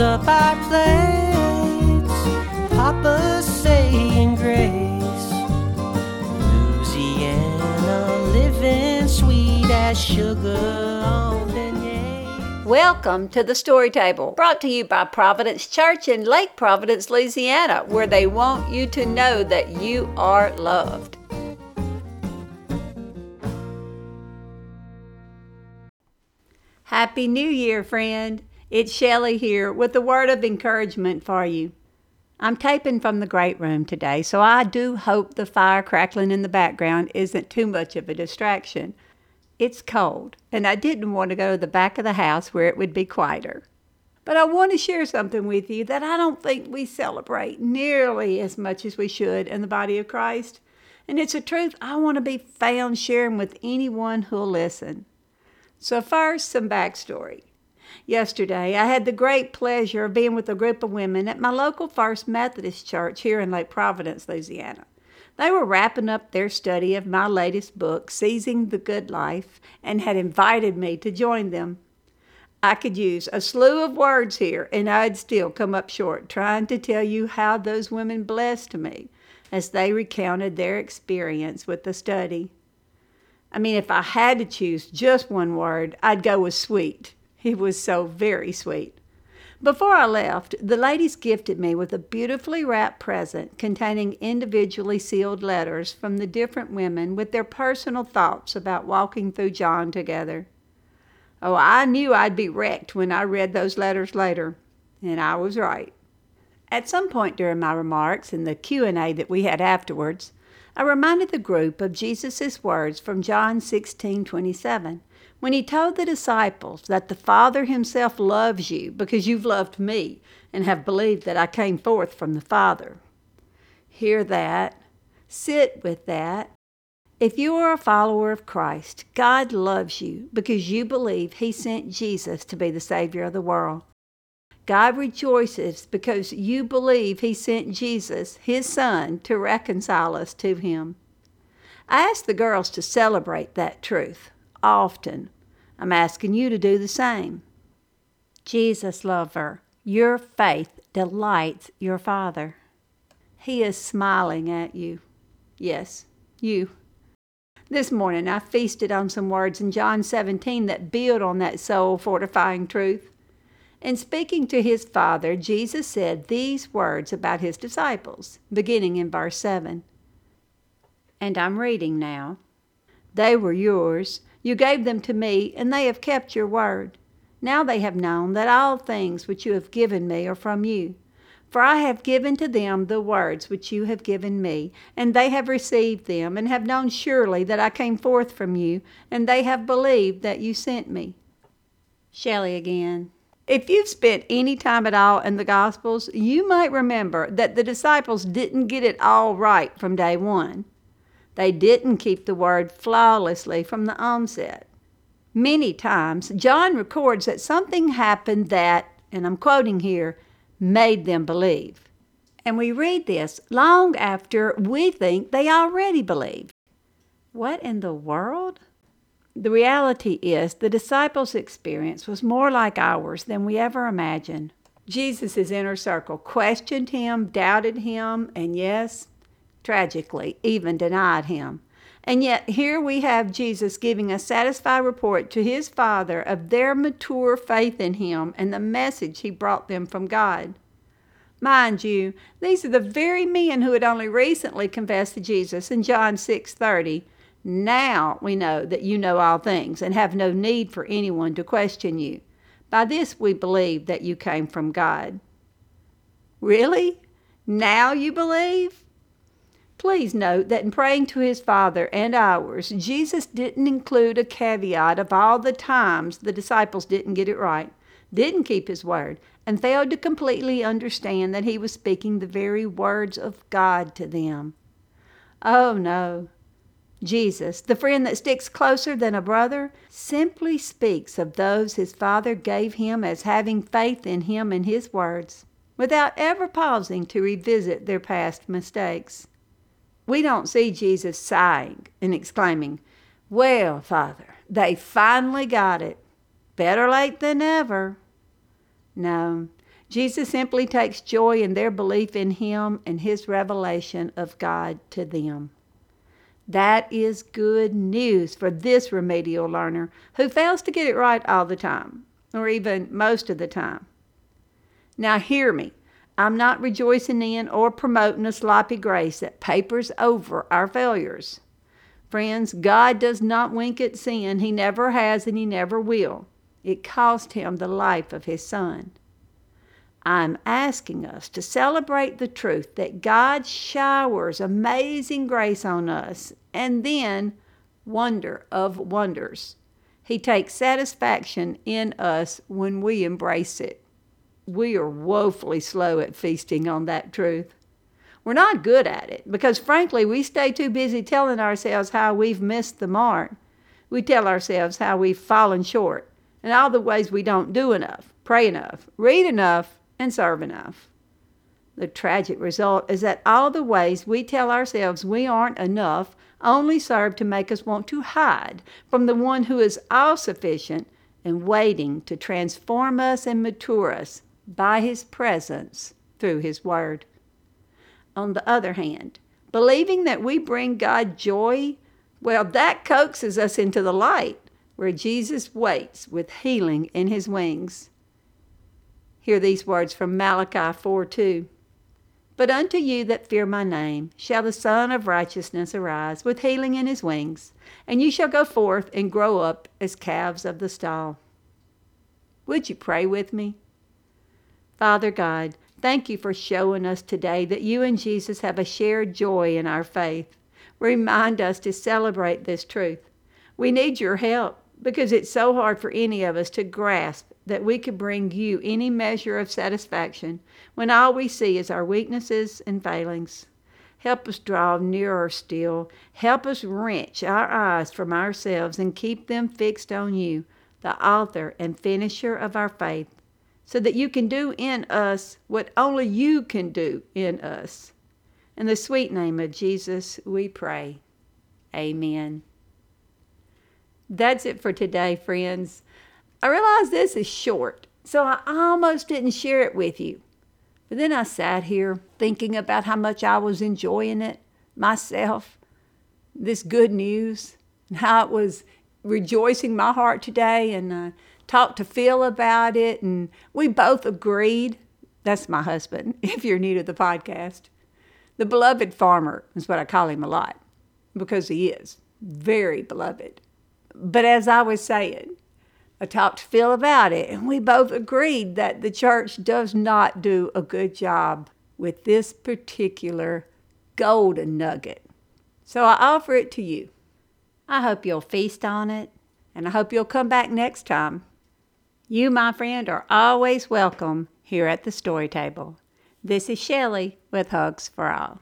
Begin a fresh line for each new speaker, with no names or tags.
fills up our plates. Papa's saying grace. Louisiana living sweet as sugar on beignets.
Welcome to the Story Table, brought to you by Providence Church in Lake Providence, Louisiana, where they want you to know that you are loved. Happy New Year, friend. It's Shelley here with a word of encouragement for you. I'm taping from the great room today, so I do hope the fire crackling in the background isn't too much of a distraction. It's cold, and I didn't want to go to the back of the house where it would be quieter. But I want to share something with you that I don't think we celebrate nearly as much as we should in the body of Christ. And it's a truth I want to be found sharing with anyone who'll listen. So, first, some backstory. Yesterday, I had the great pleasure of being with a group of women at my local First Methodist church here in Lake Providence, Louisiana. They were wrapping up their study of my latest book, Seizing the Good Life, and had invited me to join them. I could use a slew of words here, and I'd still come up short trying to tell you how those women blessed me as they recounted their experience with the study. I mean, if I had to choose just one word, I'd go with sweet. It was so very sweet. Before I left, the ladies gifted me with a beautifully wrapped present containing individually sealed letters from the different women with their personal thoughts about walking through John together. Oh, I knew I'd be wrecked when I read those letters later, and I was right. At some point during my remarks and the Q&A that we had afterwards, I reminded the group of Jesus' words from John 16 27, when he told the disciples that the Father himself loves you because you've loved me and have believed that I came forth from the Father. Hear that, sit with that. If you are a follower of Christ, God loves you because you believe he sent Jesus to be the Savior of the world. God rejoices because you believe He sent Jesus, His Son, to reconcile us to Him. I ask the girls to celebrate that truth often. I'm asking you to do the same. Jesus, lover, your faith delights your Father. He is smiling at you. Yes, you. This morning I feasted on some words in John 17 that build on that soul fortifying truth. In speaking to his Father, Jesus said these words about his disciples, beginning in verse 7. And I'm reading now. They were yours. You gave them to me, and they have kept your word. Now they have known that all things which you have given me are from you. For I have given to them the words which you have given me, and they have received them, and have known surely that I came forth from you, and they have believed that you sent me. Shelley again. If you've spent any time at all in the Gospels, you might remember that the disciples didn't get it all right from day one. They didn't keep the word flawlessly from the onset. Many times, John records that something happened that, and I'm quoting here, made them believe. And we read this long after we think they already believe. What in the world? The reality is, the disciples' experience was more like ours than we ever imagined. Jesus' inner circle questioned him, doubted him, and yes, tragically, even denied him. And yet, here we have Jesus giving a satisfied report to his Father of their mature faith in him and the message he brought them from God. Mind you, these are the very men who had only recently confessed to Jesus in John 6:30 now we know that you know all things and have no need for anyone to question you. By this we believe that you came from God. Really? Now you believe? Please note that in praying to his Father and ours, Jesus didn't include a caveat of all the times the disciples didn't get it right, didn't keep his word, and failed to completely understand that he was speaking the very words of God to them. Oh no, Jesus, the friend that sticks closer than a brother, simply speaks of those his Father gave him as having faith in him and his words, without ever pausing to revisit their past mistakes. We don't see Jesus sighing and exclaiming, Well, Father, they finally got it. Better late than never. No, Jesus simply takes joy in their belief in him and his revelation of God to them. That is good news for this remedial learner who fails to get it right all the time, or even most of the time. Now, hear me. I'm not rejoicing in or promoting a sloppy grace that papers over our failures. Friends, God does not wink at sin. He never has and He never will. It cost Him the life of His Son. I'm asking us to celebrate the truth that God showers amazing grace on us and then wonder of wonders. He takes satisfaction in us when we embrace it. We are woefully slow at feasting on that truth. We're not good at it because, frankly, we stay too busy telling ourselves how we've missed the mark. We tell ourselves how we've fallen short and all the ways we don't do enough, pray enough, read enough, and serve enough. The tragic result is that all the ways we tell ourselves we aren't enough only serve to make us want to hide from the one who is all sufficient and waiting to transform us and mature us by his presence through his word. On the other hand, believing that we bring God joy, well, that coaxes us into the light where Jesus waits with healing in his wings. Hear these words from Malachi 4 2. But unto you that fear my name shall the Sun of Righteousness arise with healing in his wings, and you shall go forth and grow up as calves of the stall. Would you pray with me? Father God, thank you for showing us today that you and Jesus have a shared joy in our faith. Remind us to celebrate this truth. We need your help because it's so hard for any of us to grasp that we could bring you any measure of satisfaction when all we see is our weaknesses and failings. Help us draw nearer still. Help us wrench our eyes from ourselves and keep them fixed on you, the author and finisher of our faith, so that you can do in us what only you can do in us. In the sweet name of Jesus, we pray. Amen. That's it for today, friends. I realize this is short, so I almost didn't share it with you. But then I sat here thinking about how much I was enjoying it myself, this good news, and how it was rejoicing my heart today. And I talked to Phil about it, and we both agreed. That's my husband, if you're new to the podcast. The beloved farmer is what I call him a lot because he is very beloved. But as I was saying, I talked to Phil about it, and we both agreed that the church does not do a good job with this particular golden nugget. So I offer it to you. I hope you'll feast on it, and I hope you'll come back next time. You, my friend, are always welcome here at the story table. This is Shelley with Hugs for All.